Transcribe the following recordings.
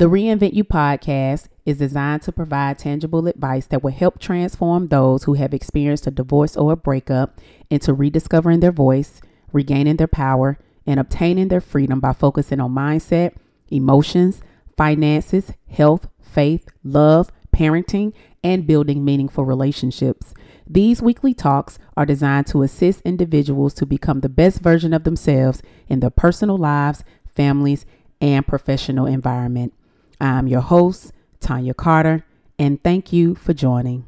The Reinvent You podcast is designed to provide tangible advice that will help transform those who have experienced a divorce or a breakup into rediscovering their voice, regaining their power, and obtaining their freedom by focusing on mindset, emotions, finances, health, faith, love, parenting, and building meaningful relationships. These weekly talks are designed to assist individuals to become the best version of themselves in their personal lives, families, and professional environment. I'm your host, Tonya Carter, and thank you for joining.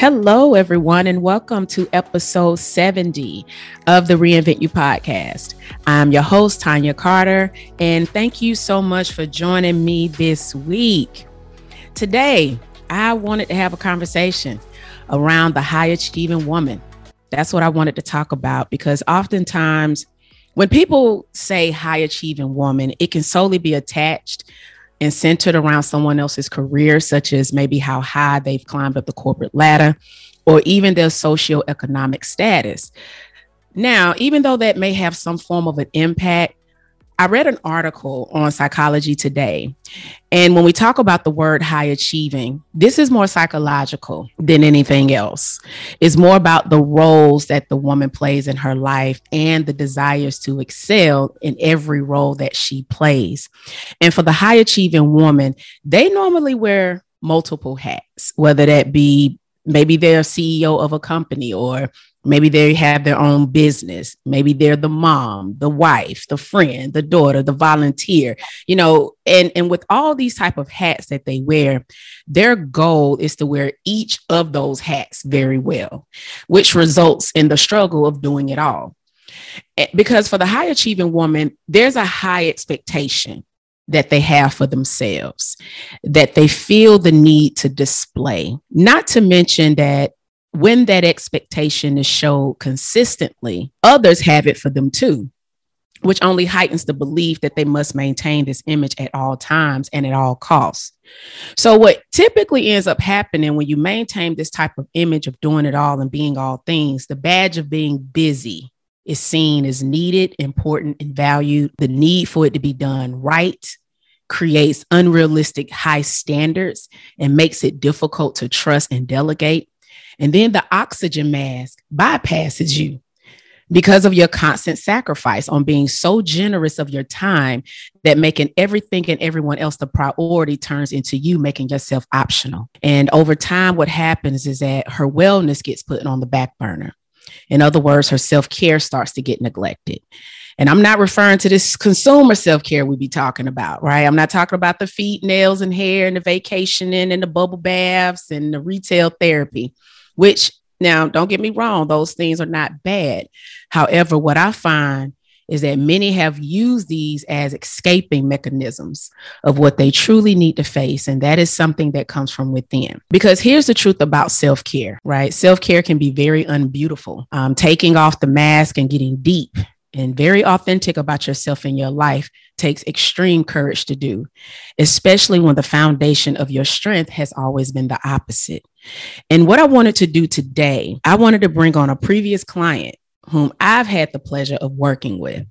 Hello, everyone, and welcome to episode 70 of the Reinvent You podcast. I'm your host, Tonya Carter, and thank you so much for joining me this week. Today, I wanted to have a conversation around the high achieving woman. That's what I wanted to talk about because oftentimes, when people say high achieving woman, it can solely be attached and centered around someone else's career, such as maybe how high they've climbed up the corporate ladder or even their socioeconomic status. Now, even though that may have some form of an impact, I read an article on Psychology Today. And when we talk about the word high achieving, this is more psychological than anything else. It's more about the roles that the woman plays in her life and the desires to excel in every role that she plays. And for the high achieving woman, they normally wear multiple hats, whether that be maybe they're CEO of a company or Maybe they have their own business. Maybe they're the mom, the wife, the friend, the daughter, the volunteer, you know, and, and with all these type of hats that they wear, their goal is to wear each of those hats very well, which results in the struggle of doing it all. Eh, because for the high achieving woman, there's a high expectation that they have for themselves, that they feel the need to display. Not to mention that when that expectation is showed consistently, others have it for them too, which only heightens the belief that they must maintain this image at all times and at all costs. So, what typically ends up happening when you maintain this type of image of doing it all and being all things, the badge of being busy is seen as needed, important, and valued. The need for it to be done right creates unrealistic high standards and makes it difficult to trust and delegate. And then the oxygen mask bypasses you because of your constant sacrifice on being so generous of your time that making everything and everyone else the priority turns into you making yourself optional. And over time, what happens is that her wellness gets put on the back burner. In other words, her self care starts to get neglected. And I'm not referring to this consumer self care we be talking about, right? I'm not talking about the feet, nails, and hair, and the vacationing, and the bubble baths, and the retail therapy which now don't get me wrong, those things are not bad. However, what I find is that many have used these as escaping mechanisms of what they truly need to face. And that is something that comes from within. Because here's the truth about self care, right? Self care can be very unbeautiful. Um, taking off the mask and getting deep and very authentic about yourself and your life takes extreme courage to do, especially when the foundation of your strength has always been the opposite. And what I wanted to do today, I wanted to bring on a previous client whom I've had the pleasure of working with.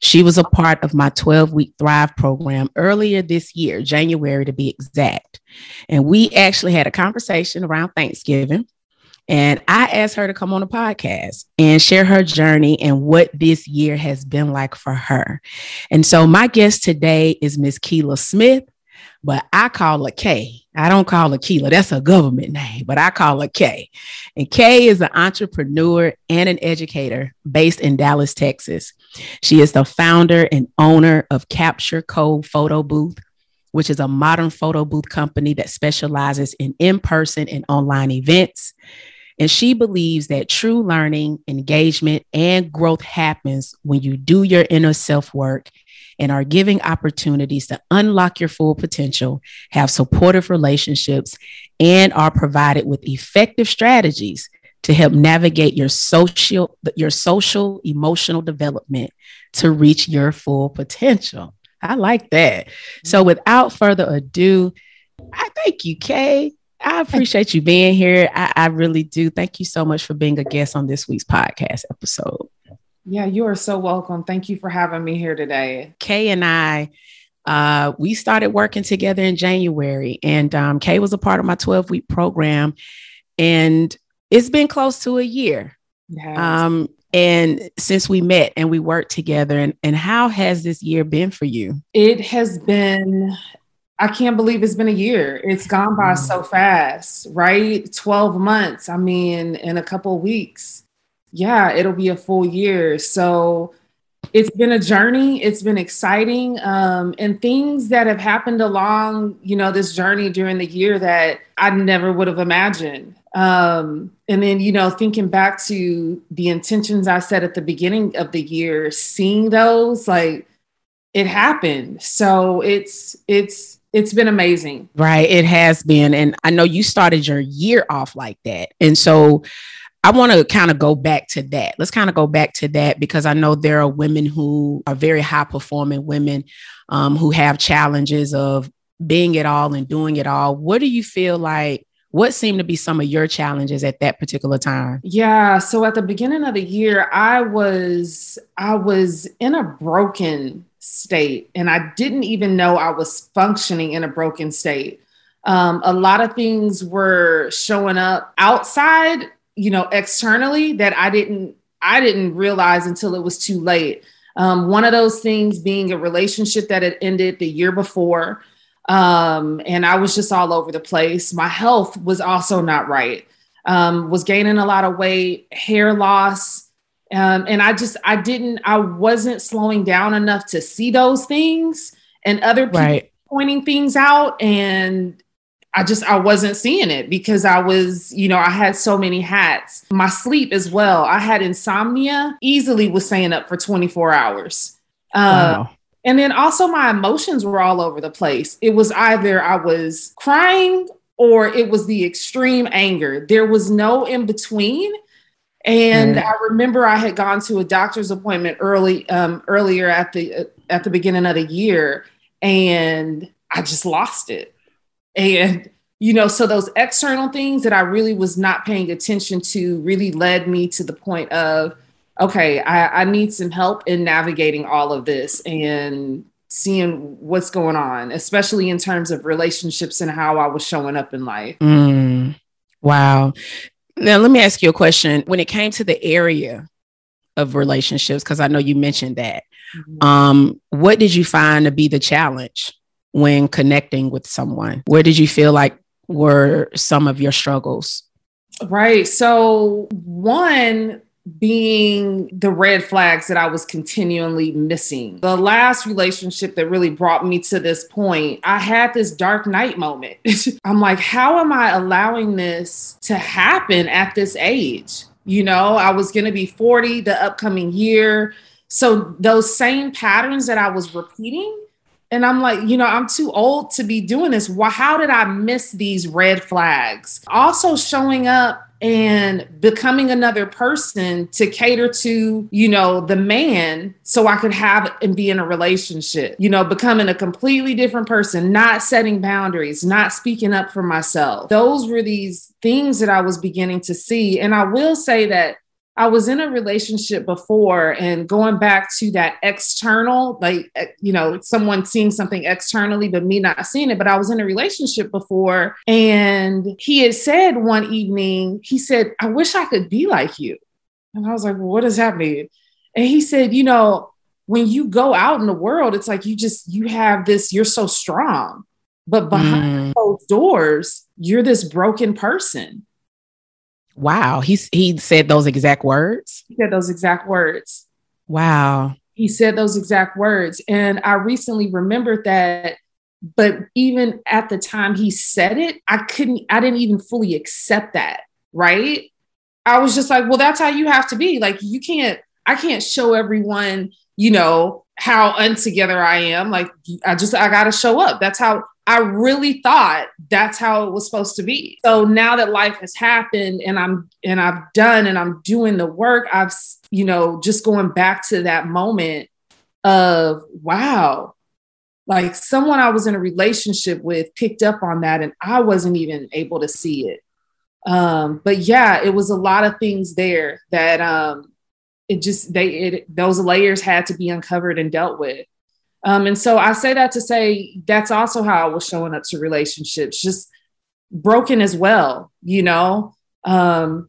She was a part of my 12 week Thrive program earlier this year, January to be exact. And we actually had a conversation around Thanksgiving. And I asked her to come on a podcast and share her journey and what this year has been like for her. And so my guest today is Miss Keela Smith, but I call her Kay. I don't call her Keela. That's a government name, but I call her Kay. And Kay is an entrepreneur and an educator based in Dallas, Texas. She is the founder and owner of Capture Code Photo Booth, which is a modern photo booth company that specializes in in person and online events. And she believes that true learning, engagement, and growth happens when you do your inner self work and are giving opportunities to unlock your full potential, have supportive relationships, and are provided with effective strategies to help navigate your social your social emotional development to reach your full potential. I like that. So mm-hmm. without further ado, I thank you, Kay. I appreciate you being here. I, I really do. Thank you so much for being a guest on this week's podcast episode. Yeah, you are so welcome. Thank you for having me here today. Kay and I, uh, we started working together in January, and um, Kay was a part of my 12 week program. And it's been close to a year. Yes. Um, and since we met and we worked together, and, and how has this year been for you? It has been, I can't believe it's been a year. It's gone by mm. so fast, right? 12 months. I mean, in a couple weeks. Yeah, it'll be a full year. So it's been a journey. It's been exciting. Um, and things that have happened along, you know, this journey during the year that I never would have imagined. Um, and then, you know, thinking back to the intentions I set at the beginning of the year, seeing those, like it happened. So it's, it's, it's been amazing. Right. It has been. And I know you started your year off like that. And so I want to kind of go back to that. Let's kind of go back to that because I know there are women who are very high performing women um, who have challenges of being it all and doing it all. What do you feel like what seemed to be some of your challenges at that particular time yeah so at the beginning of the year i was i was in a broken state and i didn't even know i was functioning in a broken state um, a lot of things were showing up outside you know externally that i didn't i didn't realize until it was too late um, one of those things being a relationship that had ended the year before um, and I was just all over the place. My health was also not right. Um, was gaining a lot of weight, hair loss, um, and I just I didn't I wasn't slowing down enough to see those things and other people right. pointing things out, and I just I wasn't seeing it because I was you know I had so many hats. My sleep as well. I had insomnia. Easily was staying up for 24 hours. Uh, wow. And then also my emotions were all over the place. It was either I was crying or it was the extreme anger. There was no in between. And mm. I remember I had gone to a doctor's appointment early um, earlier at the at the beginning of the year, and I just lost it. And you know, so those external things that I really was not paying attention to really led me to the point of okay, I, I need some help in navigating all of this and seeing what's going on, especially in terms of relationships and how I was showing up in life. Mm, wow. Now, let me ask you a question. When it came to the area of relationships, because I know you mentioned that, mm-hmm. um, what did you find to be the challenge when connecting with someone? Where did you feel like were some of your struggles? Right. So, one, being the red flags that I was continually missing. The last relationship that really brought me to this point, I had this dark night moment. I'm like, how am I allowing this to happen at this age? You know, I was going to be 40 the upcoming year. So those same patterns that I was repeating, and I'm like, you know, I'm too old to be doing this. Why, how did I miss these red flags? Also showing up and becoming another person to cater to, you know, the man so I could have and be in a relationship, you know, becoming a completely different person, not setting boundaries, not speaking up for myself. Those were these things that I was beginning to see. And I will say that I was in a relationship before and going back to that external, like, eh, you know, someone seeing something externally, but me not seeing it. But I was in a relationship before and he had said one evening, he said, I wish I could be like you. And I was like, well, what does that mean? And he said, you know, when you go out in the world, it's like you just, you have this, you're so strong. But behind mm. those doors, you're this broken person. Wow. He's he said those exact words. He said those exact words. Wow. He said those exact words. And I recently remembered that, but even at the time he said it, I couldn't, I didn't even fully accept that. Right. I was just like, well, that's how you have to be. Like, you can't, I can't show everyone, you know, how untogether I am. Like, I just, I got to show up. That's how I really thought that's how it was supposed to be. So now that life has happened and I'm and I've done and I'm doing the work, I've you know, just going back to that moment of wow, like someone I was in a relationship with picked up on that and I wasn't even able to see it. Um, but yeah, it was a lot of things there that um it just they it those layers had to be uncovered and dealt with. Um, and so I say that to say that's also how I was showing up to relationships, just broken as well, you know, um,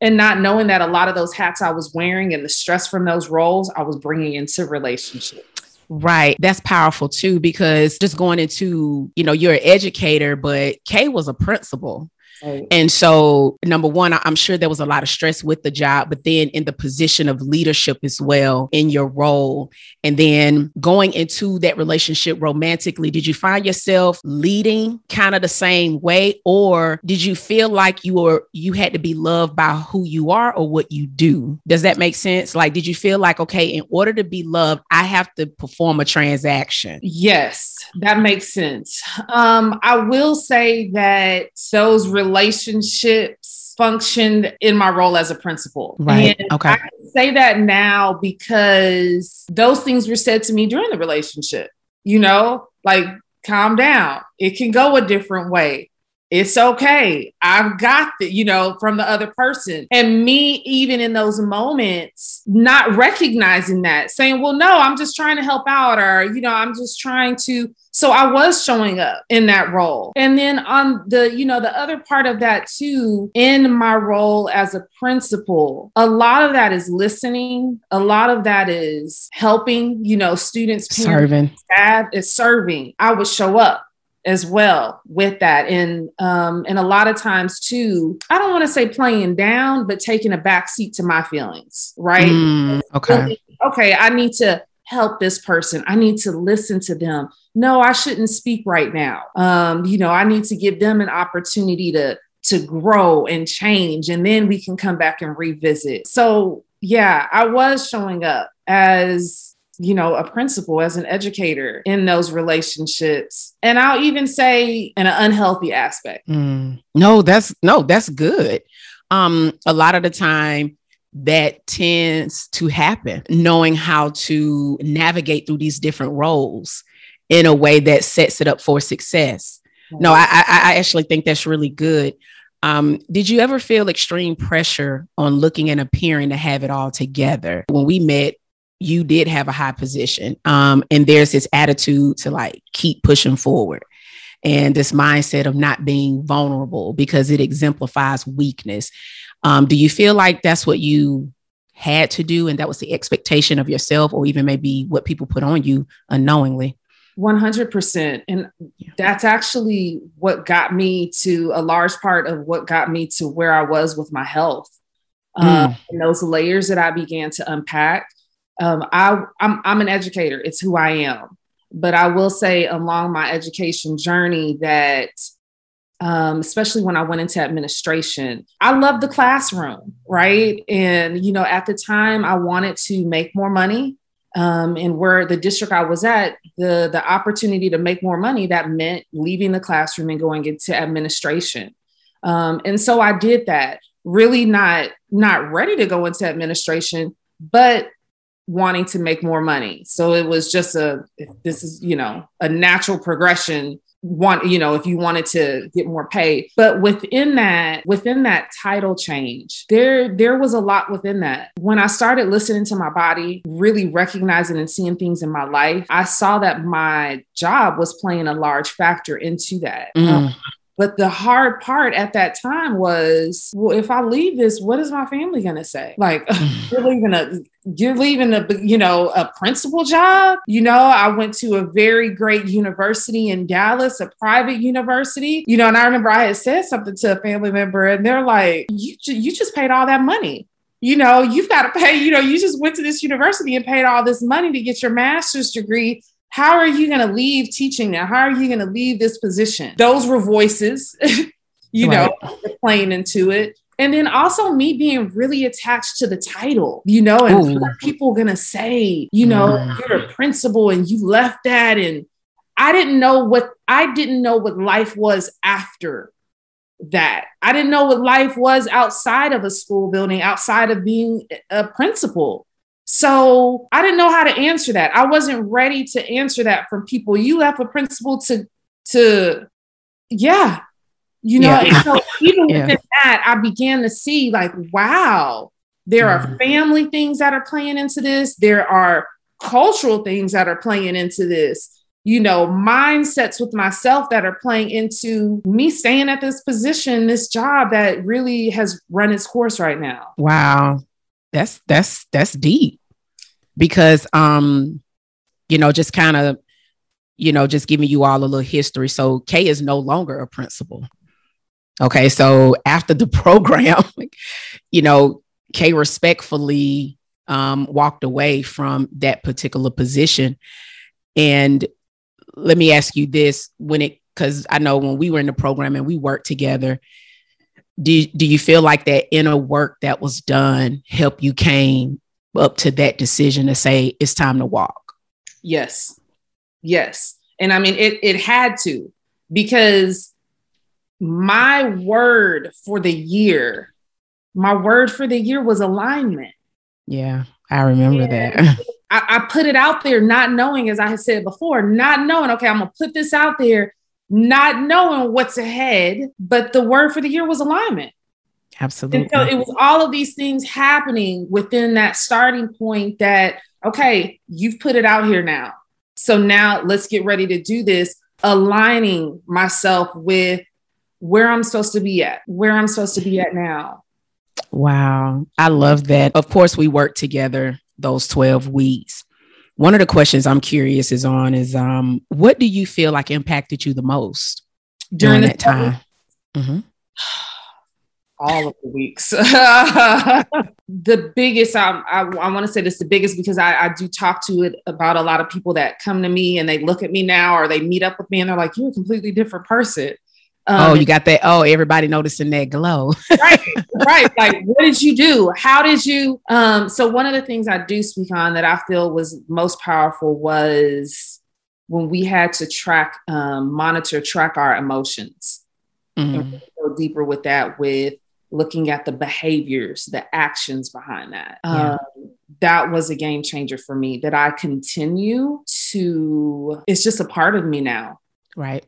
and not knowing that a lot of those hats I was wearing and the stress from those roles I was bringing into relationships. Right. That's powerful too, because just going into, you know, you're an educator, but Kay was a principal. Right. And so, number one, I'm sure there was a lot of stress with the job, but then in the position of leadership as well in your role. And then going into that relationship romantically, did you find yourself leading kind of the same way? Or did you feel like you were, you had to be loved by who you are or what you do? Does that make sense? Like, did you feel like, okay, in order to be loved, I have to perform a transaction? Yes, that makes sense. Um, I will say that those relationships relationships functioned in my role as a principal. Right. And okay. I say that now because those things were said to me during the relationship. You know, like calm down. It can go a different way it's okay. I've got the, you know, from the other person. And me, even in those moments, not recognizing that, saying, well, no, I'm just trying to help out, or, you know, I'm just trying to. So I was showing up in that role. And then on the, you know, the other part of that too, in my role as a principal, a lot of that is listening. A lot of that is helping, you know, students, serving, staff is serving. I would show up as well with that. And um and a lot of times too i don't want to say playing down but taking a back seat to my feelings right? Mm, okay. Okay i need to help this person. I need to listen to them. No i shouldn't speak right now. Um you know i need to give them an opportunity to to grow and change and then we can come back and revisit. So yeah i was showing up as you know, a principal, as an educator in those relationships. And I'll even say in an unhealthy aspect. Mm. No, that's no, that's good. Um, a lot of the time that tends to happen, knowing how to navigate through these different roles in a way that sets it up for success. No, I, I, actually think that's really good. Um, did you ever feel extreme pressure on looking and appearing to have it all together? When we met, you did have a high position. Um, and there's this attitude to like keep pushing forward and this mindset of not being vulnerable because it exemplifies weakness. Um, do you feel like that's what you had to do and that was the expectation of yourself or even maybe what people put on you unknowingly? 100%. And that's actually what got me to a large part of what got me to where I was with my health. Mm. Uh, and those layers that I began to unpack um, I, I'm, I'm an educator, it's who I am. But I will say along my education journey that, um, especially when I went into administration, I love the classroom, right? And, you know, at the time I wanted to make more money. Um, and where the district I was at, the the opportunity to make more money that meant leaving the classroom and going into administration. Um, and so I did that. Really not not ready to go into administration, but wanting to make more money. So it was just a this is, you know, a natural progression want you know if you wanted to get more pay but within that within that title change there there was a lot within that when i started listening to my body really recognizing and seeing things in my life i saw that my job was playing a large factor into that mm. um, but the hard part at that time was, well, if I leave this, what is my family going to say? Like, mm. you're leaving a, you're leaving a, you know, a principal job. You know, I went to a very great university in Dallas, a private university. You know, and I remember I had said something to a family member, and they're like, "You, you just paid all that money." you know, you've got to pay, you know, you just went to this university and paid all this money to get your master's degree how are you going to leave teaching now? How are you going to leave this position? Those were voices, you right. know, playing into it. And then also me being really attached to the title, you know, and Ooh. what people gonna say, you know, mm. you're a principal and you left that and I didn't know what I didn't know what life was after that. I didn't know what life was outside of a school building, outside of being a principal. So I didn't know how to answer that. I wasn't ready to answer that from people. You left a principal to to yeah, you know. Yeah. so even yeah. within that, I began to see like, wow, there mm-hmm. are family things that are playing into this. There are cultural things that are playing into this you know, mindsets with myself that are playing into me staying at this position, this job that really has run its course right now. Wow. That's that's that's deep. Because um, you know, just kind of, you know, just giving you all a little history. So Kay is no longer a principal. Okay. So after the program, you know, Kay respectfully um, walked away from that particular position. And let me ask you this when it because I know when we were in the program and we worked together, do, do you feel like that inner work that was done helped you came up to that decision to say it's time to walk? Yes. Yes. And I mean it it had to because my word for the year, my word for the year was alignment. Yeah, I remember and that. I, I put it out there, not knowing, as I had said before, not knowing, okay, I'm gonna put this out there, not knowing what's ahead. But the word for the year was alignment. Absolutely. And so it was all of these things happening within that starting point that, okay, you've put it out here now. So now let's get ready to do this, aligning myself with where I'm supposed to be at, where I'm supposed to be at now. Wow. I love that. Of course, we work together those 12 weeks. One of the questions I'm curious is on is um, what do you feel like impacted you the most during, during that time? Mm-hmm. All of the weeks. the biggest, I, I, I want to say this the biggest because I, I do talk to it about a lot of people that come to me and they look at me now or they meet up with me and they're like, you're a completely different person. Um, oh, you got that. Oh, everybody noticing that glow. right, right. Like, what did you do? How did you? Um, so one of the things I do speak on that I feel was most powerful was when we had to track, um, monitor, track our emotions. Mm-hmm. Go deeper with that, with looking at the behaviors, the actions behind that. Yeah. Um, that was a game changer for me. That I continue to. It's just a part of me now. Right.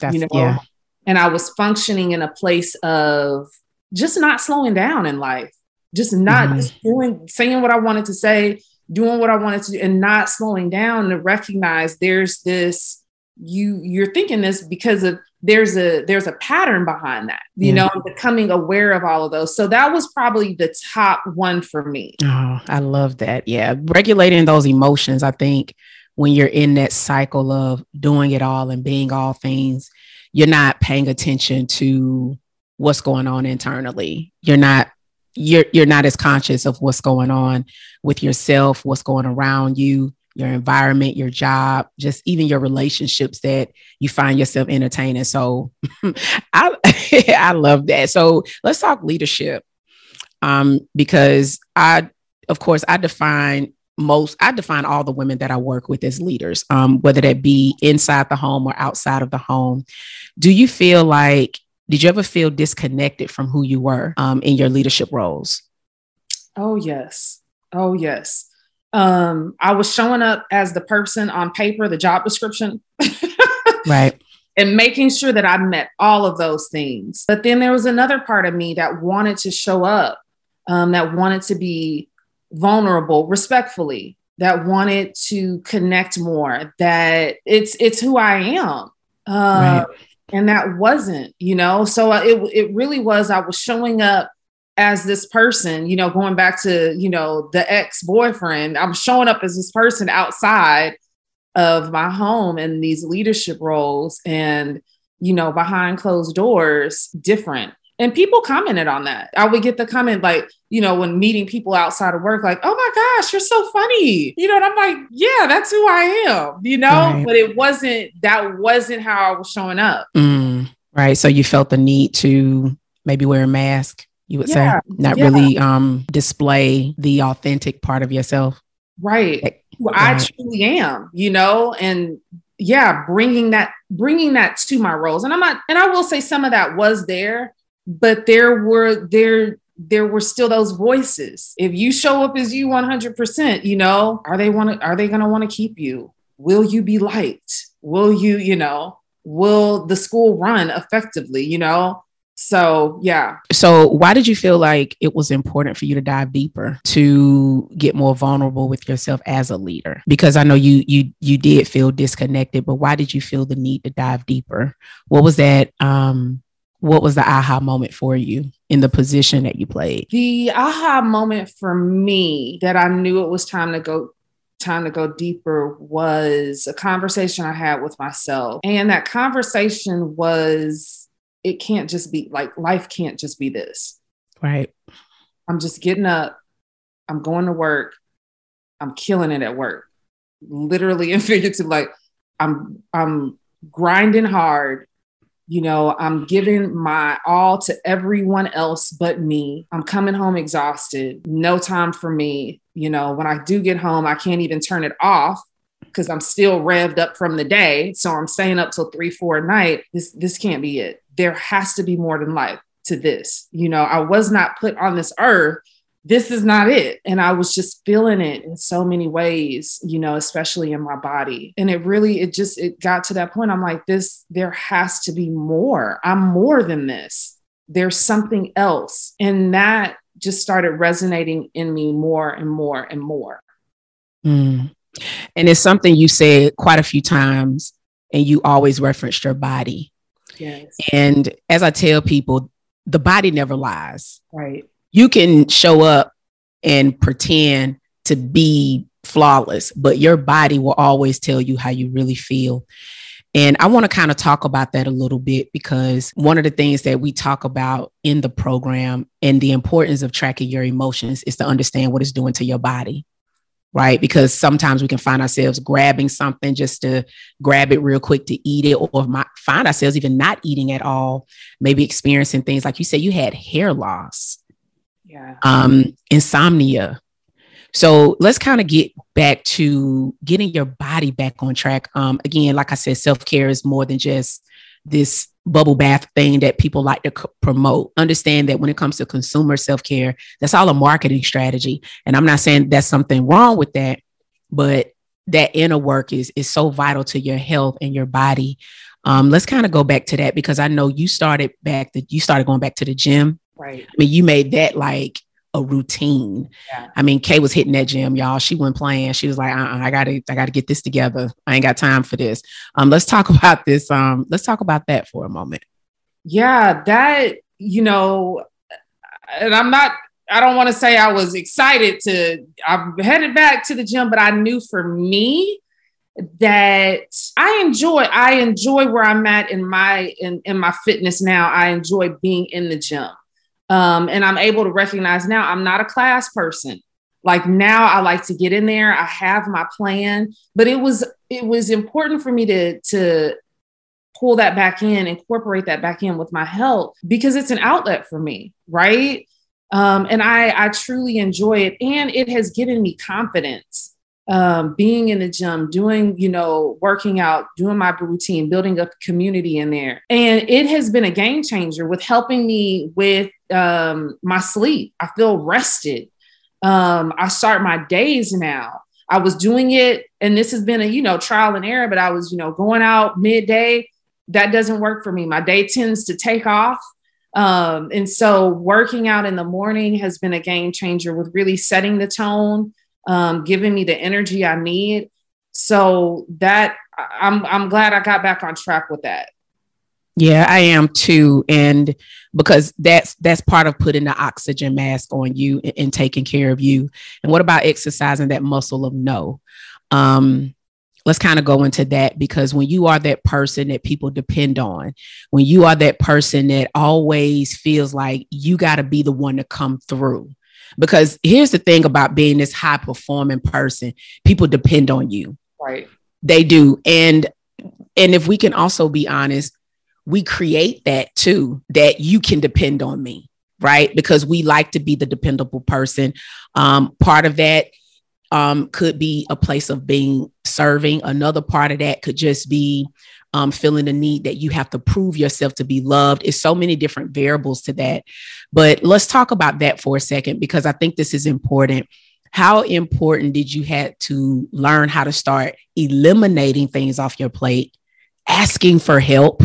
That's, you know, yeah and I was functioning in a place of just not slowing down in life, just not mm-hmm. just doing, saying what I wanted to say, doing what I wanted to do, and not slowing down to recognize there's this. You you're thinking this because of there's a there's a pattern behind that you yeah. know becoming aware of all of those so that was probably the top one for me oh i love that yeah regulating those emotions i think when you're in that cycle of doing it all and being all things you're not paying attention to what's going on internally. You're not you're you're not as conscious of what's going on with yourself, what's going around you, your environment, your job, just even your relationships that you find yourself entertaining. So I I love that. So let's talk leadership. Um, because I of course I define most i define all the women that i work with as leaders um, whether that be inside the home or outside of the home. Do you feel like did you ever feel disconnected from who you were um, in your leadership roles? Oh yes. Oh yes. Um, i was showing up as the person on paper the job description right. and making sure that i met all of those things. But then there was another part of me that wanted to show up um, that wanted to be vulnerable respectfully that wanted to connect more that it's it's who i am. Uh, right. and that wasn't you know? So it, it really was i was showing up as this person you know going back to you know the ex-boyfriend i'm showing up as this person outside of my home in these leadership roles and you know behind closed doors different and people commented on that. I would get the comment like, you know, when meeting people outside of work, like, oh my gosh, you're so funny. You know, and I'm like, yeah, that's who I am, you know? Right. But it wasn't, that wasn't how I was showing up. Mm, right. So you felt the need to maybe wear a mask, you would yeah. say, not yeah. really um, display the authentic part of yourself. Right. Well, right. I truly am, you know, and yeah, bringing that bringing that to my roles. And I'm not and I will say some of that was there, but there were there there were still those voices. If you show up as you 100%, you know, are they want to are they going to want to keep you? Will you be liked? Will you, you know, will the school run effectively, you know? So, yeah. So, why did you feel like it was important for you to dive deeper to get more vulnerable with yourself as a leader? Because I know you you you did feel disconnected, but why did you feel the need to dive deeper? What was that um what was the aha moment for you in the position that you played? The aha moment for me that I knew it was time to go time to go deeper was a conversation I had with myself. And that conversation was it can't just be like life can't just be this. Right. I'm just getting up, I'm going to work, I'm killing it at work. Literally and figuratively, like I'm I'm grinding hard you know, I'm giving my all to everyone else but me. I'm coming home exhausted, no time for me. You know, when I do get home, I can't even turn it off because I'm still revved up from the day. So I'm staying up till three, four at night. This this can't be it. There has to be more than life to this. You know, I was not put on this earth this is not it. And I was just feeling it in so many ways, you know, especially in my body. And it really, it just, it got to that point. I'm like, this, there has to be more. I'm more than this. There's something else. And that just started resonating in me more and more and more. Mm. And it's something you said quite a few times, and you always referenced your body. Yes. And as I tell people, the body never lies. Right you can show up and pretend to be flawless, but your body will always tell you how you really feel. And I want to kind of talk about that a little bit because one of the things that we talk about in the program and the importance of tracking your emotions is to understand what it's doing to your body. Right. Because sometimes we can find ourselves grabbing something just to grab it real quick to eat it, or find ourselves even not eating at all, maybe experiencing things like you said, you had hair loss yeah. um, insomnia. So let's kind of get back to getting your body back on track. Um, again, like I said, self care is more than just this bubble bath thing that people like to c- promote. Understand that when it comes to consumer self care, that's all a marketing strategy. And I'm not saying that's something wrong with that, but that inner work is is so vital to your health and your body. Um, let's kind of go back to that because I know you started back that you started going back to the gym Right. I mean, you made that like a routine. Yeah. I mean, Kay was hitting that gym, y'all. She wasn't playing. She was like, uh-uh, I gotta, I gotta get this together. I ain't got time for this. Um, let's talk about this. Um, let's talk about that for a moment. Yeah, that, you know, and I'm not, I don't want to say I was excited to, I'm headed back to the gym, but I knew for me that I enjoy, I enjoy where I'm at in my, in, in my fitness now. I enjoy being in the gym. Um, and I'm able to recognize now I'm not a class person. Like now I like to get in there. I have my plan, but it was it was important for me to to pull that back in, incorporate that back in with my health because it's an outlet for me, right? Um, and I I truly enjoy it, and it has given me confidence um, being in the gym, doing, you know, working out, doing my routine, building a community in there. And it has been a game changer with helping me with um, my sleep. I feel rested. Um, I start my days now. I was doing it, and this has been a, you know, trial and error, but I was, you know, going out midday. That doesn't work for me. My day tends to take off. Um, and so working out in the morning has been a game changer with really setting the tone um, giving me the energy I need. So that I'm I'm glad I got back on track with that. Yeah, I am too. And because that's that's part of putting the oxygen mask on you and, and taking care of you. And what about exercising that muscle of no? Um, let's kind of go into that because when you are that person that people depend on, when you are that person that always feels like you got to be the one to come through, because here's the thing about being this high performing person. People depend on you. Right. They do. And and if we can also be honest we create that too that you can depend on me right? Because we like to be the dependable person. Um, part of that um, could be a place of being serving. Another part of that could just be um, feeling the need that you have to prove yourself to be loved. It's so many different variables to that. But let's talk about that for a second because I think this is important. How important did you have to learn how to start eliminating things off your plate, asking for help?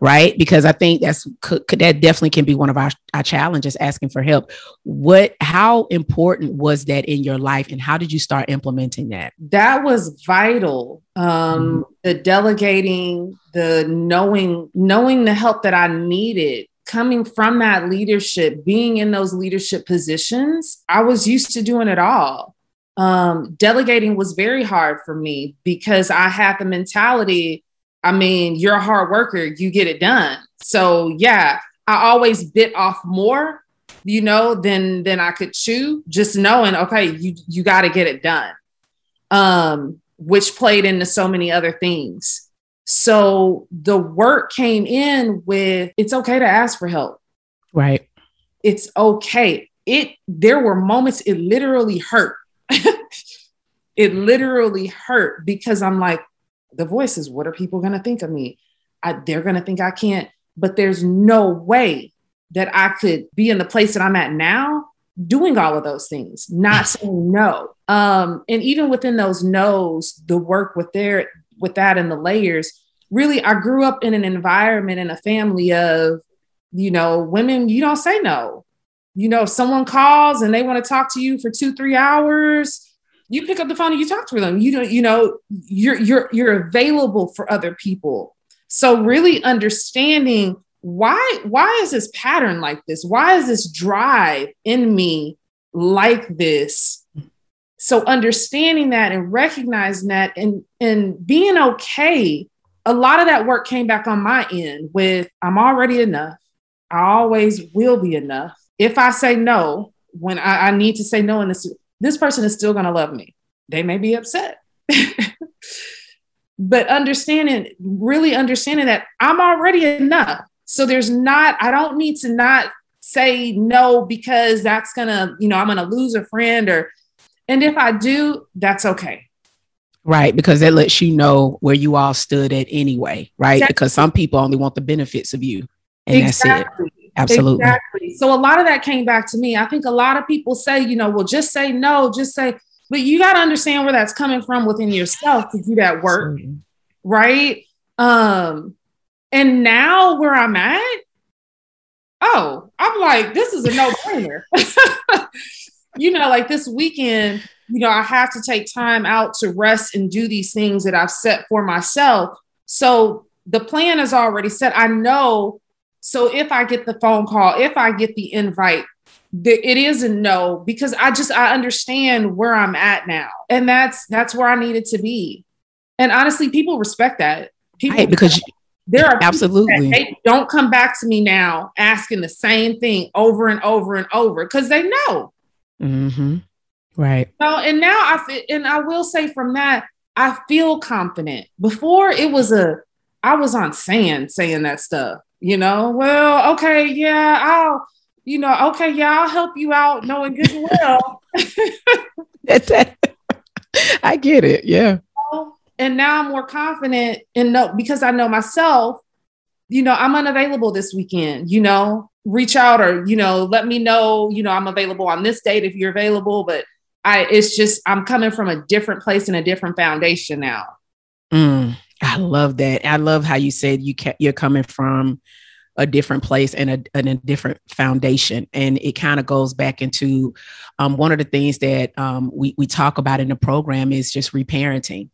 right? Because I think that's could, could, that definitely can be one of our, our challenges asking for help. What how important was that in your life and how did you start implementing that? That was vital. Um mm-hmm. The delegating, the knowing knowing the help that I needed coming from that leadership, being in those leadership positions, I was used to doing it all. Um, delegating was very hard for me because I had the mentality I mean, you're a hard worker, you get it done. So yeah, I always bit off more, you know, than than I could chew, just knowing, okay, you you got to get it done. Um, which played into so many other things. So the work came in with it's okay to ask for help. Right. It's okay. It there were moments it literally hurt. it literally hurt because I'm like, the voices what are people going to think of me I, they're going to think i can't but there's no way that i could be in the place that i'm at now doing all of those things not saying no um, and even within those no's the work with their with that and the layers really i grew up in an environment and a family of you know women you don't say no you know if someone calls and they want to talk to you for two three hours you pick up the phone and you talk to them. You know, you know, you're you're you're available for other people. So really understanding why why is this pattern like this? Why is this drive in me like this? So understanding that and recognizing that and and being okay. A lot of that work came back on my end with I'm already enough. I always will be enough. If I say no, when I, I need to say no in this this person is still going to love me. They may be upset. but understanding, really understanding that I'm already enough. So there's not, I don't need to not say no because that's to, you know, I'm to lose a friend or, and if I do, that's okay. Right. Because that lets you know where you all stood at anyway. Right. Exactly. Because some people only want the benefits of you. And exactly. that's it. Absolutely. Exactly. So a lot of that came back to me. I think a lot of people say, you know, well, just say no, just say, but you got to understand where that's coming from within yourself to do that work. Absolutely. Right. Um, and now where I'm at, oh, I'm like, this is a no-brainer. you know, like this weekend, you know, I have to take time out to rest and do these things that I've set for myself. So the plan is already set. I know so if I get the phone call, if I get the invite, it is a no because I just I understand where I'm at now, and that's that's where I needed to be. And honestly, people respect that. People right, because there are absolutely they don't come back to me now asking the same thing over and over and over because they know. Mm-hmm. Right. So and now I and I will say from that I feel confident. Before it was a I was on sand saying that stuff you know, well, okay, yeah, I'll, you know, okay, yeah, I'll help you out knowing good and well. I get it. Yeah. And now I'm more confident in no because I know myself, you know, I'm unavailable this weekend, you know, reach out or, you know, let me know, you know, I'm available on this date if you're available. But I it's just I'm coming from a different place and a different foundation now. Mm. I love that. I love how you said you ca- you're coming from a different place and a, and a different foundation. And it kind of goes back into um, one of the things that um, we, we talk about in the program is just reparenting,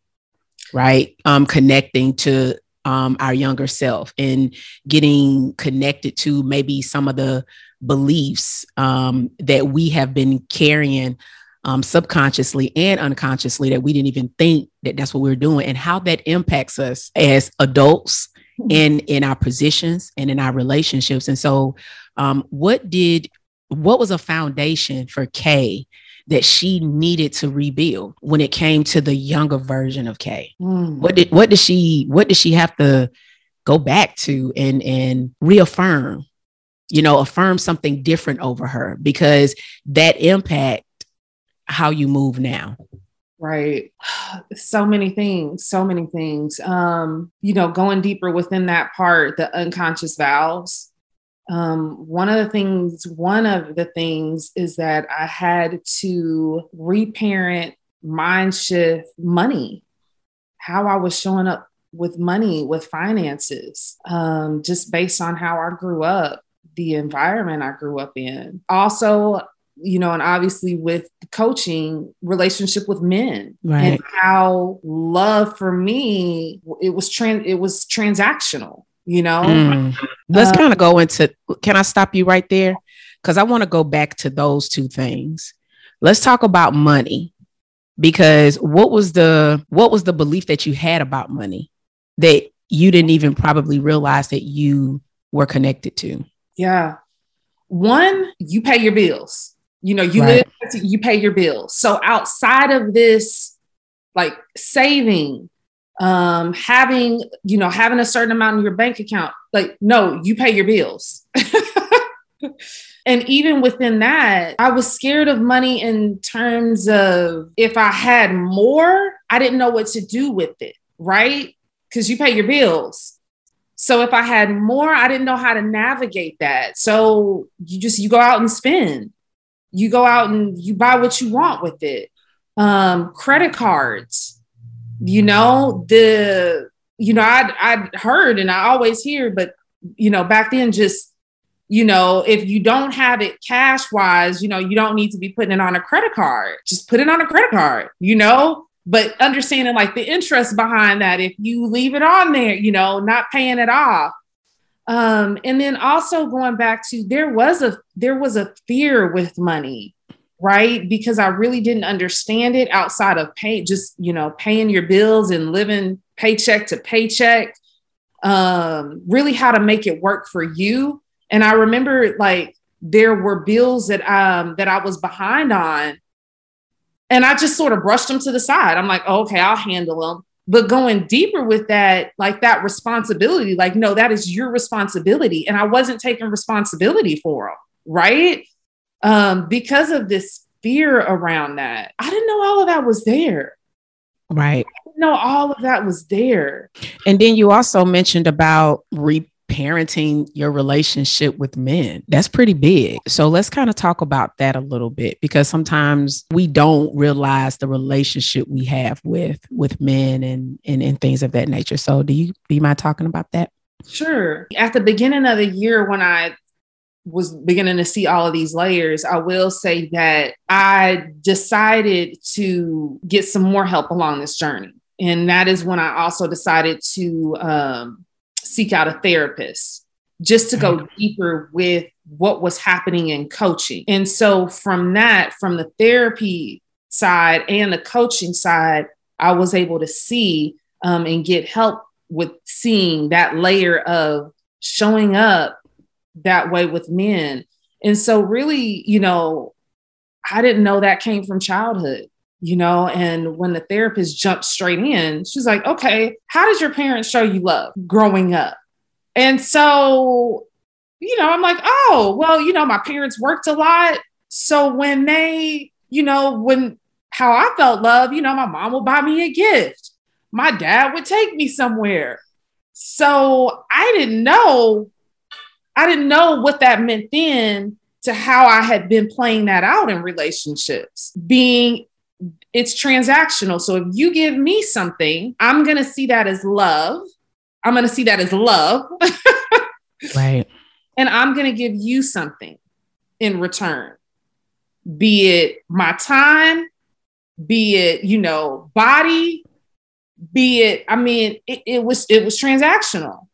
right? Um, connecting to um, our younger self and getting connected to maybe some of the beliefs um, that we have been carrying um, subconsciously and unconsciously that we didn't even think that that's what we are doing and how that impacts us as adults in in our positions and in our relationships. And so um, what did what was a foundation for kay that she needed to rebuild when it came to the younger version of kay mm. what did what did she what did she have to go back to and and reaffirm you know affirm something different over her because that impact how you move now? Right. So many things, so many things. Um, you know, going deeper within that part, the unconscious vows. Um, one of the things, one of the things is that I had to reparent, mind shift money, how I was showing up with money, with finances, um, just based on how I grew up, the environment I grew up in. Also, you know, and obviously with coaching, relationship with men right. and how love for me it was trans it was transactional, you know. Mm. Let's uh, kind of go into can I stop you right there? Because I want to go back to those two things. Let's talk about money. Because what was the what was the belief that you had about money that you didn't even probably realize that you were connected to? Yeah. One, you pay your bills you know, you right. live, you pay your bills. So outside of this, like saving, um, having, you know, having a certain amount in your bank account, like, no, you pay your bills. and even within that, I was scared of money in terms of if I had more, I didn't know what to do with it, right? Because you pay your bills. So if I had more, I didn't know how to navigate that. So you just you go out and spend you go out and you buy what you want with it. Um, credit cards, you know, the, you know, I'd, I'd heard and I always hear, but, you know, back then just, you know, if you don't have it cash wise, you know, you don't need to be putting it on a credit card. Just put it on a credit card, you know, but understanding like the interest behind that, if you leave it on there, you know, not paying it off, um, and then also going back to there was a there was a fear with money, right? Because I really didn't understand it outside of pay, just you know, paying your bills and living paycheck to paycheck. Um, really how to make it work for you. And I remember like there were bills that um that I was behind on. And I just sort of brushed them to the side. I'm like, oh, okay, I'll handle them but going deeper with that like that responsibility like no that is your responsibility and i wasn't taking responsibility for them right um because of this fear around that i didn't know all of that was there right no all of that was there and then you also mentioned about reparenting your relationship with men. That's pretty big. So let's kind of talk about that a little bit because sometimes we don't realize the relationship we have with with men and and, and things of that nature. So do you do you mind talking about that? Sure. At the beginning of the year when I was beginning to see all of these layers, I will say that I decided to get some more help along this journey. And that is when I also decided to um, seek out a therapist just to go deeper with what was happening in coaching. And so from that, from the therapy side and the coaching side, I was able to see um, and get help with seeing that layer of showing up that way with men. And so, really, you know, I didn't know that came from childhood you know and when the therapist jumped straight in she's like okay how did your parents show you love growing up? And so you know i'm like oh well you know my parents worked a lot. So when they you know when how i felt love you know my mom would buy me a gift. My dad would take me somewhere. So i didn't know i didn't know what that meant then to how I had been playing that out in relationships, being it's transactional. So if you give me something, I'm going to see that as love. I'm going to see that as love. right. And I'm going to give you something in return, be it my time, be it, you know, body, be it, I mean, it, it was, it was transactional,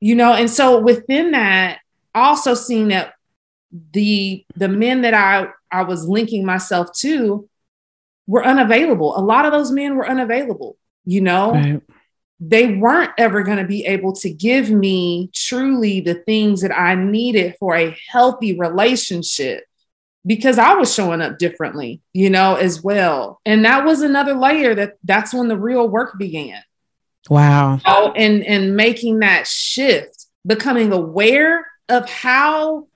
you know? And so within that, also seeing that the, the men that I, I was linking myself to, were unavailable. A lot of those men were unavailable, you know? Right. They weren't ever going to be able to give me truly the things that I needed for a healthy relationship because I was showing up differently, you know, as well. And that was another layer that that's when the real work began. Wow. Oh, and and making that shift, becoming aware of how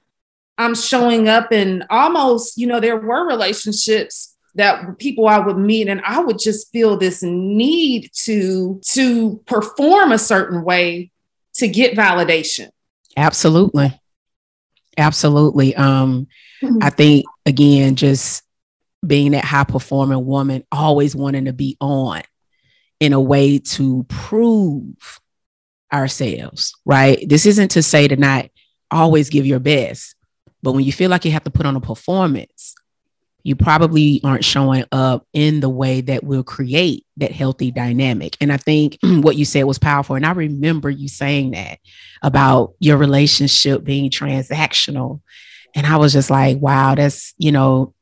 I'm showing up and almost, you know, there were relationships that people I would meet and I would just feel this need to to perform a certain way to get validation. Absolutely. Absolutely. Um mm-hmm. I think again just being that high performing woman always wanting to be on in a way to prove ourselves, right? This isn't to say to not always give your best, but when you feel like you have to put on a performance, you probably aren't showing up in the way that will create that healthy dynamic. And I think what you said was powerful. And I remember you saying that about your relationship being transactional. And I was just like, wow, that's, you know,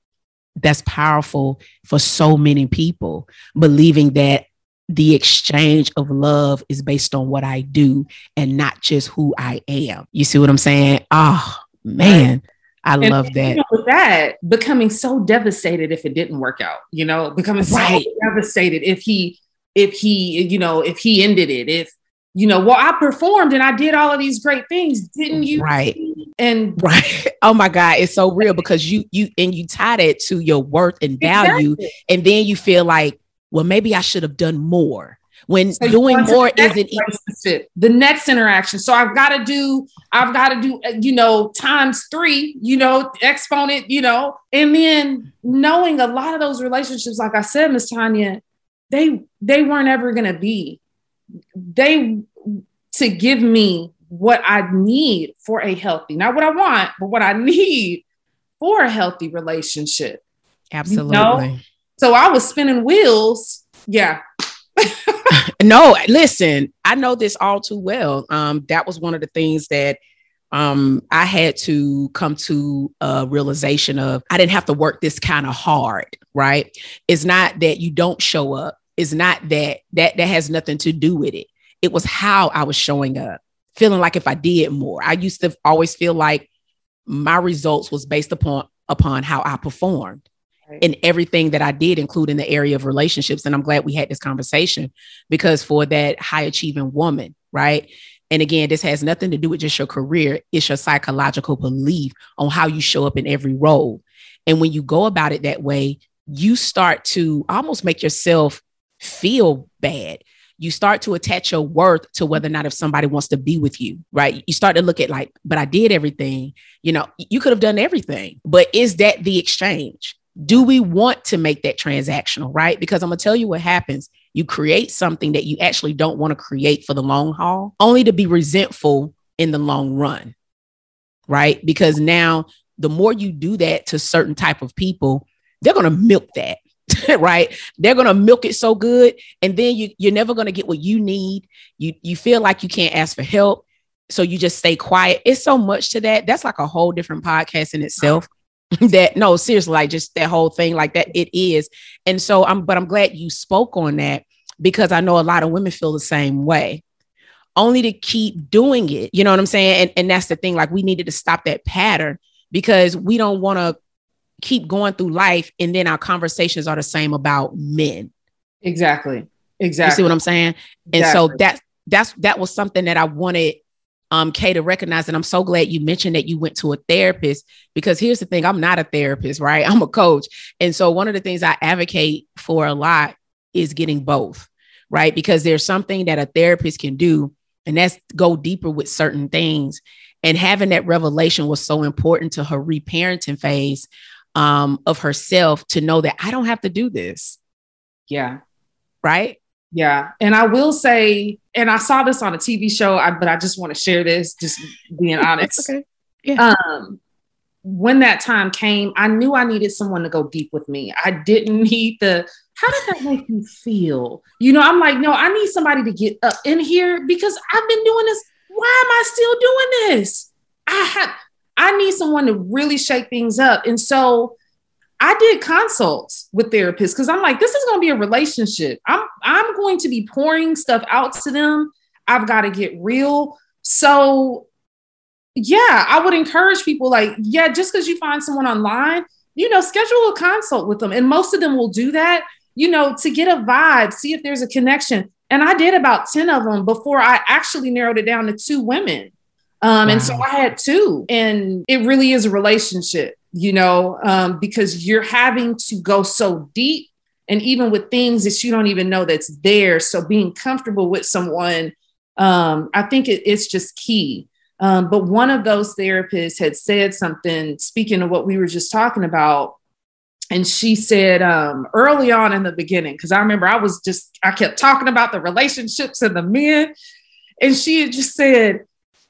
that's powerful for so many people, believing that the exchange of love is based on what I do and not just who I am. You see what I'm saying? Oh, man. I and, love that. You know, with that, becoming so devastated if it didn't work out, you know, becoming right. so devastated if he, if he, you know, if he ended it, if, you know, well, I performed and I did all of these great things, didn't you? Right. And right. Oh my God, it's so real because you you and you tie that to your worth and value, exactly. and then you feel like, well, maybe I should have done more when so doing more isn't the next interaction. So I've got to do, I've got to do, uh, you know, times three, you know, exponent, you know, and then knowing a lot of those relationships, like I said, Miss Tonya, they they weren't ever gonna be. They to give me what I need for a healthy, not what I want, but what I need for a healthy relationship. Absolutely. You know? So I was spinning wheels. Yeah, no, listen, I know this all too well. Um, that was one of the things that um, I had to come to a realization of I didn't have to work this kind of hard, right? It's not that you don't show up. It's not that that that has nothing to do with it. It was how I was showing up, feeling like if I did more. I used to always feel like my results was based upon upon how I performed in everything that I did, including the area of relationships. And I'm glad we had this conversation because for that high achieving woman, right? And again, this has nothing to do with just your career, it's your psychological belief on how you show up in every role. And when you go about it that way, you start to almost make yourself feel bad. You start to attach your worth to whether or not if somebody wants to be with you, right? You start to look at like, but I did everything. You know, you could have done everything, but is that the exchange? Do we want to make that transactional, right? Because I'm going to tell you what happens. You create something that you actually don't want to create for the long haul, only to be resentful in the long run, right? Because now the more you do that to certain type of people, they're going to milk that. right they're going to milk it so good and then you you're never going to get what you need you you feel like you can't ask for help so you just stay quiet it's so much to that that's like a whole different podcast in itself that no seriously like just that whole thing like that it is. And so i'm but i'm glad you spoke on that because i know a lot of women feel the same way. Only to keep doing it you know what i'm saying? And, and that's the thing like we needed to stop that pattern because we don't want to keep going through life and then our conversations are the same about men. Exactly. Exactly you see what i'm saying? Exactly. and so that that's that was something that i wanted um, Kay, to recognize. that I'm so glad you mentioned that you went to a therapist because here's the thing I'm not a therapist, right? I'm a coach. And so one of the things I advocate for a lot is getting both, right? Because there's something that a therapist can do, and that's go deeper with certain things. And having that revelation was so important to her reparenting phase um, of herself to know that I don't have to do this. Yeah. Right. Yeah. And I will say, and I saw this on a TV show, I, but I just want to share this, just being honest. okay. Yeah. Um, when that time came, I knew I needed someone to go deep with me. I didn't need the, how did that make you feel? You know, I'm like, no, I need somebody to get up in here because I've been doing this. Why am I still doing this? I have, I need someone to really shake things up. And so I did consults with therapists because I'm like, this is going to be a relationship. I'm I'm going to be pouring stuff out to them. I've got to get real. So, yeah, I would encourage people like, yeah, just because you find someone online, you know, schedule a consult with them, and most of them will do that. You know, to get a vibe, see if there's a connection. And I did about ten of them before I actually narrowed it down to two women. Um, wow. And so I had two, and it really is a relationship you know, um, because you're having to go so deep and even with things that you don't even know that's there. So being comfortable with someone, um, I think it, it's just key. Um, but one of those therapists had said something, speaking of what we were just talking about. And she said um, early on in the beginning, because I remember I was just, I kept talking about the relationships and the men. And she had just said,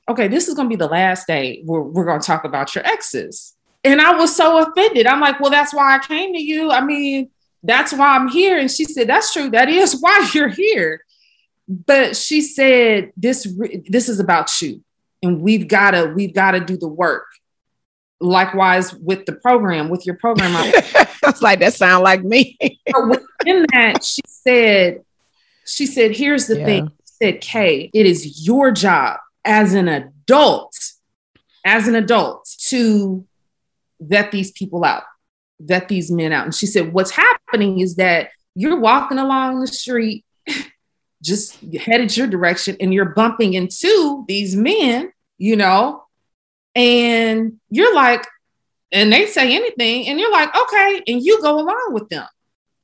okay, this is going to be the last day we're going to talk about your exes. And I was so offended. I'm like, well, that's why I came to you. I mean, that's why I'm here. And she said, that's true. That is why you're here. But she said, this, this is about you. And we've got to, we've got to do the work. Likewise with the program, with your program. I was like, that sound like me. In that, she said, she said, here's the yeah. thing. She said, Kay, it is your job as an adult, as an adult to vet these people out vet these men out. And she said, What's happening is that you're walking along the street, just headed your direction, and you're bumping into these men, you know, and you're like, and they say anything, and you're like, okay, and you go along with them.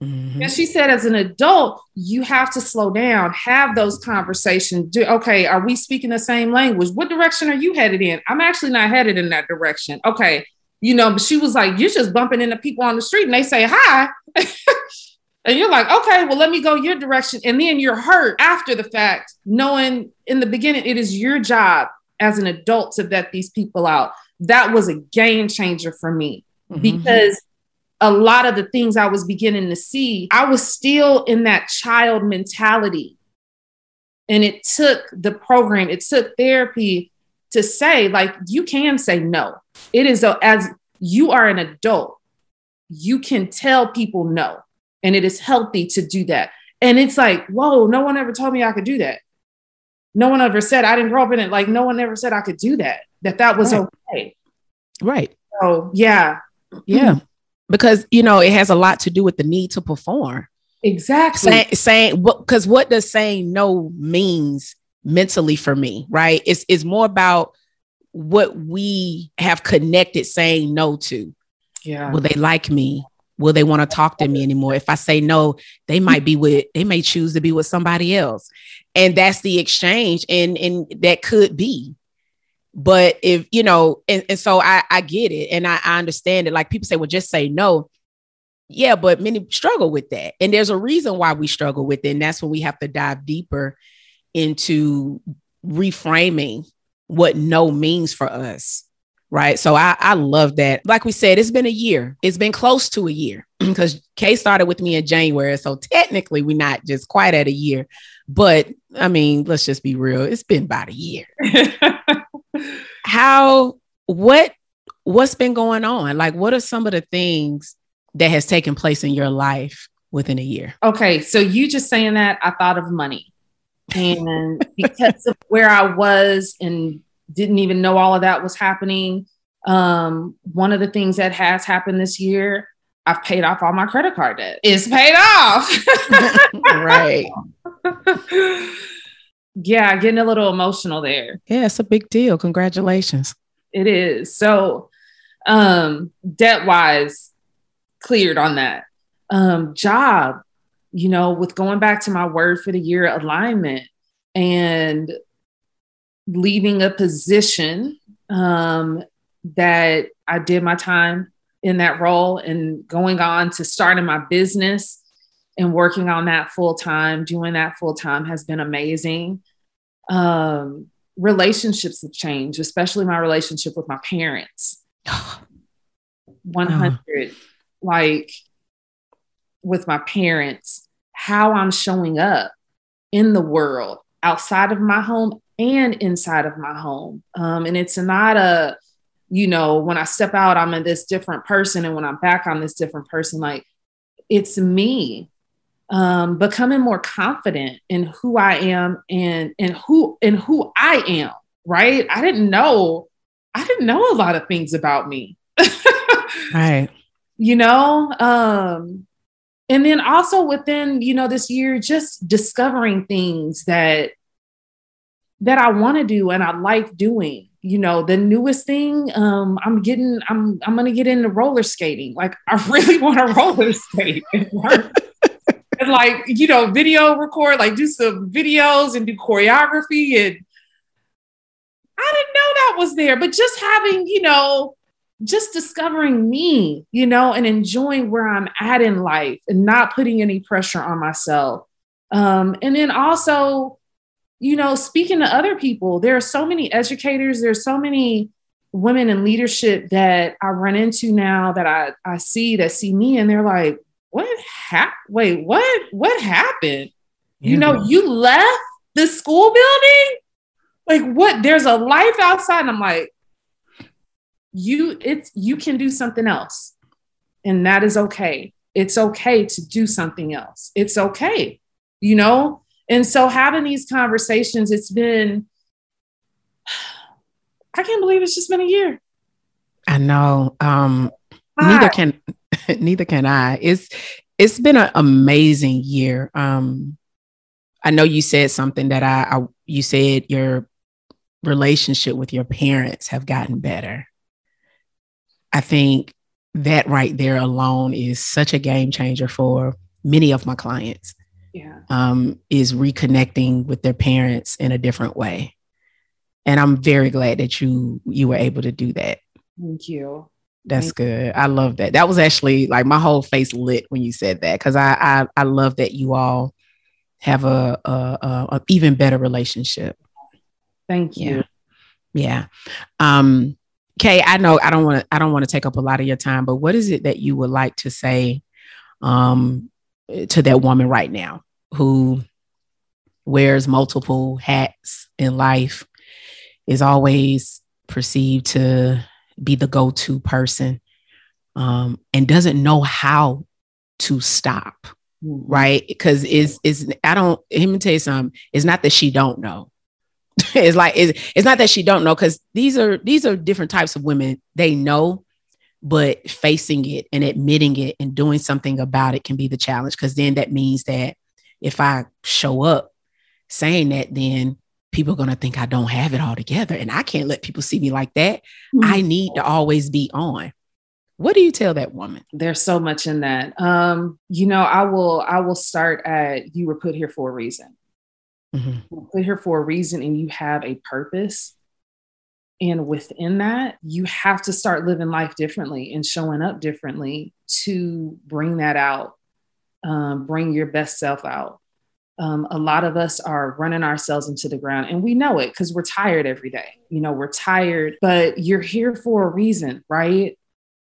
Mm-hmm. And she said, as an adult, you have to slow down, have those conversations. Do, okay, are we speaking the same language? What direction are you headed in? I'm actually not headed in that direction. Okay, you know, but she was like, you're just bumping into people on the street and they say hi. and you're like, okay, well, let me go your direction. And then you're hurt after the fact, knowing in the beginning it is your job as an adult to vet these people out. That was a game changer for me mm-hmm. because a lot of the things I was beginning to see, I was still in that child mentality. And it took the program, it took therapy to say, like, you can say no. It is a, as you are an adult, you can tell people no, and it is healthy to do that. And it's like, whoa, no one ever told me I could do that. No one ever said I didn't grow up in it. Like, no one ever said I could do that, that that was right. okay. Right. So, yeah. Yeah. Because, you know, it has a lot to do with the need to perform. Exactly. Saying, saying because what does saying no means mentally for me, right? It's it's more about what we have connected saying no to. Yeah. Will they like me? Will they want to talk to me anymore? If I say no, they might be with they may choose to be with somebody else. And that's the exchange. And and that could be. But if you know, and, and so I, I get it and I, I understand it. Like people say, well, just say no. Yeah, but many struggle with that. And there's a reason why we struggle with it. And that's when we have to dive deeper into reframing what no means for us. Right. So I, I love that. Like we said, it's been a year. It's been close to a year because Kay started with me in January. So technically, we're not just quite at a year. But I mean, let's just be real. It's been about a year. How, what, what's been going on? Like, what are some of the things that has taken place in your life within a year? Okay. So you just saying that, I thought of money. And because of where I was and didn't even know all of that was happening, um, one of the things that has happened this year, I've paid off all my credit card debt. It's paid off. right. yeah, getting a little emotional there. Yeah, it's a big deal. Congratulations. It is. So, um, debt wise, cleared on that. Um, job, you know, with going back to my word for the year alignment and leaving a position um, that I did my time in that role and going on to starting my business and working on that full time, doing that full time has been amazing. Um, relationships have changed, especially my relationship with my parents. 100. Uh. Like, with my parents, how I'm showing up in the world outside of my home and inside of my home. Um, and it's not a, you know, when I step out, I'm in this different person. And when I'm back, I'm this different person. Like it's me um, becoming more confident in who I am and, and who, and who I am. Right. I didn't know, I didn't know a lot of things about me. right. You know, um, and then also within you know this year just discovering things that that i want to do and i like doing you know, the newest thing, um, I'm getting, I'm, I'm gonna get into roller skating. Like, I really want to roller skate and, like, you know, video record, like do some videos and do choreography. And I didn't know that was there, but just having, you know, just discovering me, you know, and enjoying where I'm at in life and not putting any pressure on myself. Um, and then also, you know, speaking to other people, there are so many educators, there's so many women in leadership that I run into now that I, I see that see me and they're like, what happened? Wait, what what happened? Yeah. You know, you left the school building? Like what? There's a life outside. And I'm like, you it's you can do something else. And that is okay. It's okay to do something else. It's okay. You know, and so having these conversations, it's been, I can't believe it's just been a year. I know. Um, neither can neither can I. It's it's been an amazing year. Um, I know you said something that I, I you said your relationship with your parents have gotten better. I think that right there alone is such a game changer for many of my clients yeah. um, is reconnecting with their parents in a different way. And I'm very glad that you you were able to do that. Thank you. That's Thank good. You. I love that. That was actually like my whole face lit when you said that because I, I I love that you all have a, a, a, a even better relationship. Thank you. Yeah. yeah. Um, Kay, I know I don't want to I don't want to take up a lot of your time, but what is it that you would like to say um, to that woman right now who wears multiple hats in life is always perceived to be the go-to person um, and doesn't know how to stop mm-hmm. right because is is i don't let me tell you something it's not that she don't know it's like it's, it's not that she don't know because these are these are different types of women they know but facing it and admitting it and doing something about it can be the challenge because then that means that if I show up saying that, then people are going to think I don't have it all together. And I can't let people see me like that. Mm-hmm. I need to always be on. What do you tell that woman? There's so much in that. Um, you know, I will I will start at you were put here for a reason. Mm-hmm. Put here for a reason and you have a purpose and within that, you have to start living life differently and showing up differently to bring that out, um, bring your best self out. Um, a lot of us are running ourselves into the ground and we know it because we're tired every day. You know, we're tired, but you're here for a reason, right?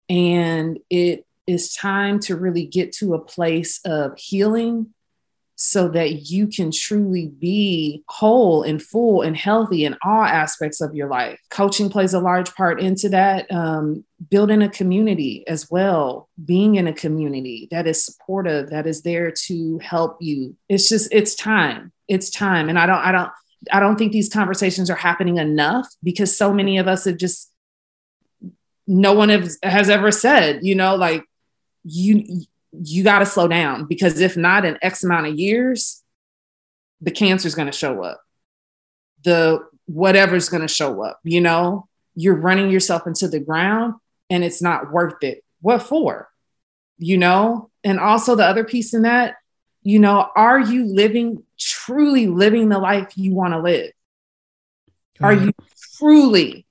And it is time to really get to a place of healing so that you can truly be whole and full and healthy in all aspects of your life. Coaching plays a large part into that. Um, building a community as well, being in a community that is supportive, that is there to help you. It's just, it's time. It's time. And I don't, I don't, I don't think these conversations are happening enough because so many of us have just, no one has, has ever said, you know, like, you you got to slow down because if not in X amount of years, the cancer is going to show up. The whatever's going to show up, you know, you're running yourself into the ground and it's not worth it. What for? You know? And also the other piece in that, you know, are you living truly living the life you want to live? Are mm-hmm. you truly,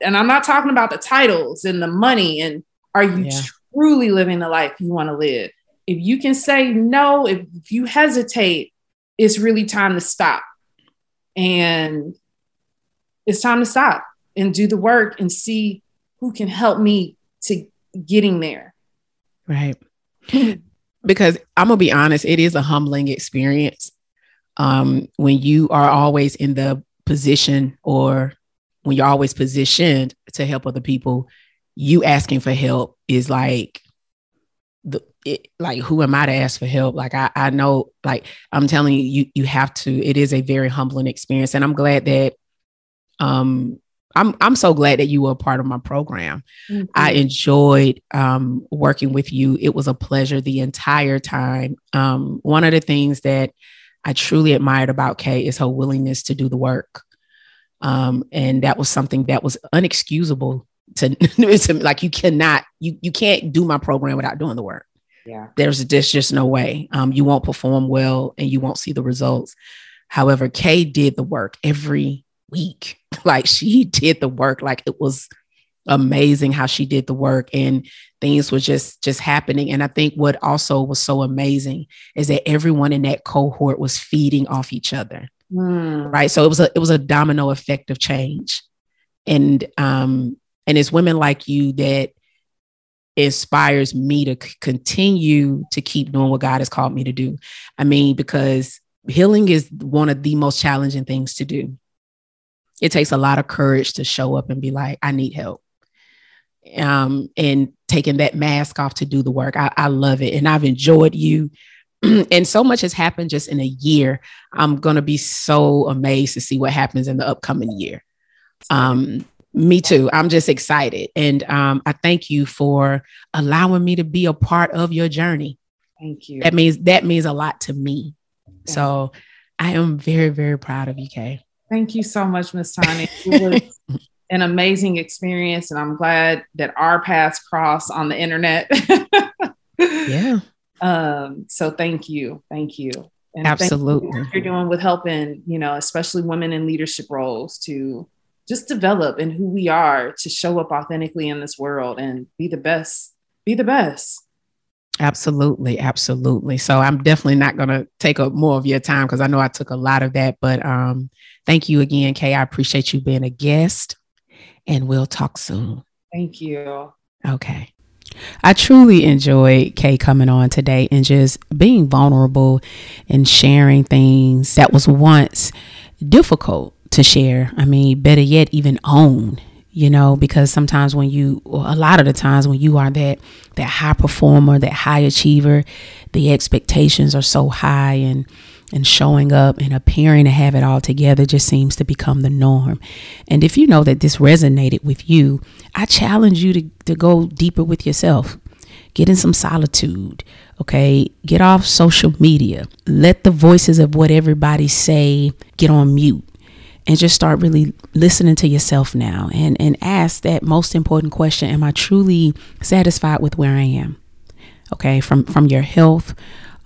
and I'm not talking about the titles and the money, and are you yeah truly living the life you want to live. If you can say no, if, if you hesitate, it's really time to stop. And it's time to stop and do the work and see who can help me to getting there. Right. because I'm gonna be honest, it is a humbling experience um, when you are always in the position or when you're always positioned to help other people you asking for help is like the it, like who am I to ask for help? Like I I know like I'm telling you you you have to it is a very humbling experience and I'm glad that um I'm I'm so glad that you were a part of my program. Mm-hmm. I enjoyed um, working with you. It was a pleasure the entire time. Um, one of the things that I truly admired about Kay is her willingness to do the work. Um, and that was something that was unexcusable to, to like you cannot you you can't do my program without doing the work. Yeah. There's there's just no way. Um, you won't perform well and you won't see the results. However, Kay did the work every week. Like she did the work like it was amazing how she did the work and things were just just happening and i think what also was so amazing is that everyone in that cohort was feeding off each other mm. right so it was a it was a domino effect of change and um and it's women like you that inspires me to continue to keep doing what god has called me to do i mean because healing is one of the most challenging things to do it takes a lot of courage to show up and be like i need help um, and taking that mask off to do the work. I, I love it. And I've enjoyed you. and so much has happened just in a year. I'm going to be so amazed to see what happens in the upcoming year. Um, me too. I'm just excited. And um, I thank you for allowing me to be a part of your journey. Thank you. That means that means a lot to me. So I am very, very proud of you, Kay. Thank you so much, Miss Tony. It was an amazing experience, and I'm glad that our paths cross on the internet. yeah. Um, so thank you, thank you, and absolutely you you're doing with helping, you know, especially women in leadership roles to just develop in who we are to show up authentically in this world and be the best, be the best. Absolutely, absolutely. So I'm definitely not going to take up more of your time because I know I took a lot of that. But um, thank you again, Kay. I appreciate you being a guest and we'll talk soon. Thank you. Okay. I truly enjoyed Kay coming on today and just being vulnerable and sharing things that was once difficult to share. I mean, better yet, even own, you know, because sometimes when you, a lot of the times when you are that, that high performer, that high achiever, the expectations are so high and, and showing up and appearing to have it all together just seems to become the norm. And if you know that this resonated with you, I challenge you to, to go deeper with yourself. Get in some solitude, okay? Get off social media. Let the voices of what everybody say get on mute and just start really listening to yourself now and, and ask that most important question Am I truly satisfied with where I am? Okay, from, from your health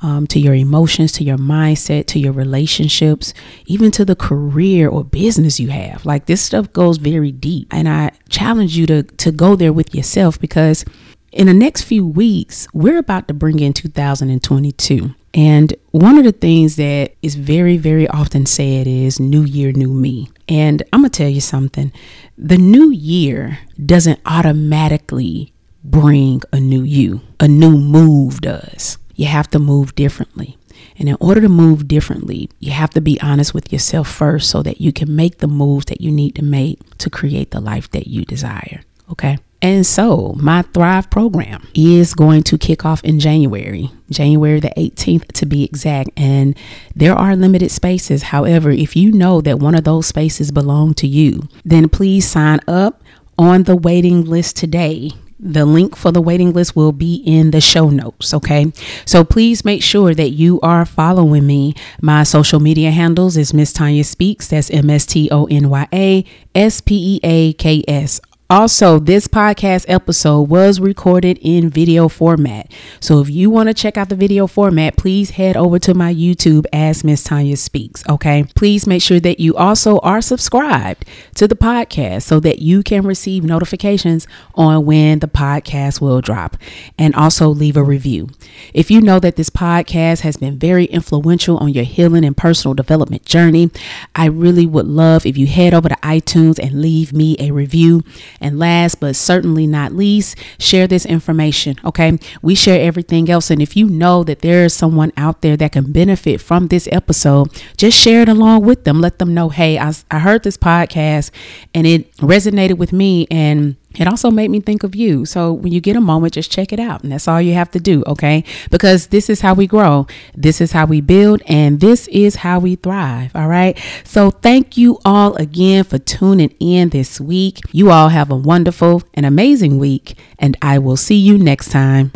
um, to your emotions, to your mindset, to your relationships, even to the career or business you have. Like this stuff goes very deep. And I challenge you to, to go there with yourself because in the next few weeks, we're about to bring in 2022. And one of the things that is very, very often said is new year, new me. And I'm going to tell you something the new year doesn't automatically bring a new you, a new move does you have to move differently. And in order to move differently, you have to be honest with yourself first so that you can make the moves that you need to make to create the life that you desire. Okay. And so, my Thrive program is going to kick off in January, January the 18th to be exact. And there are limited spaces. However, if you know that one of those spaces belong to you, then please sign up on the waiting list today the link for the waiting list will be in the show notes. Okay. So please make sure that you are following me. My social media handles is Miss Tonya Speaks. That's M S T O N Y A S P E A K S. Also, this podcast episode was recorded in video format. So if you want to check out the video format, please head over to my YouTube as Miss Tonya Speaks. Okay. Please make sure that you also are subscribed to the podcast so that you can receive notifications on when the podcast will drop and also leave a review. If you know that this podcast has been very influential on your healing and personal development journey, I really would love if you head over to iTunes and leave me a review. And last but certainly not least, share this information. Okay. We share everything else. And if you know that there is someone out there that can benefit from this episode, just share it along with them. Let them know, hey, I, I heard this podcast and it resonated with me. And it also made me think of you. So when you get a moment, just check it out. And that's all you have to do, okay? Because this is how we grow, this is how we build, and this is how we thrive, all right? So thank you all again for tuning in this week. You all have a wonderful and amazing week, and I will see you next time.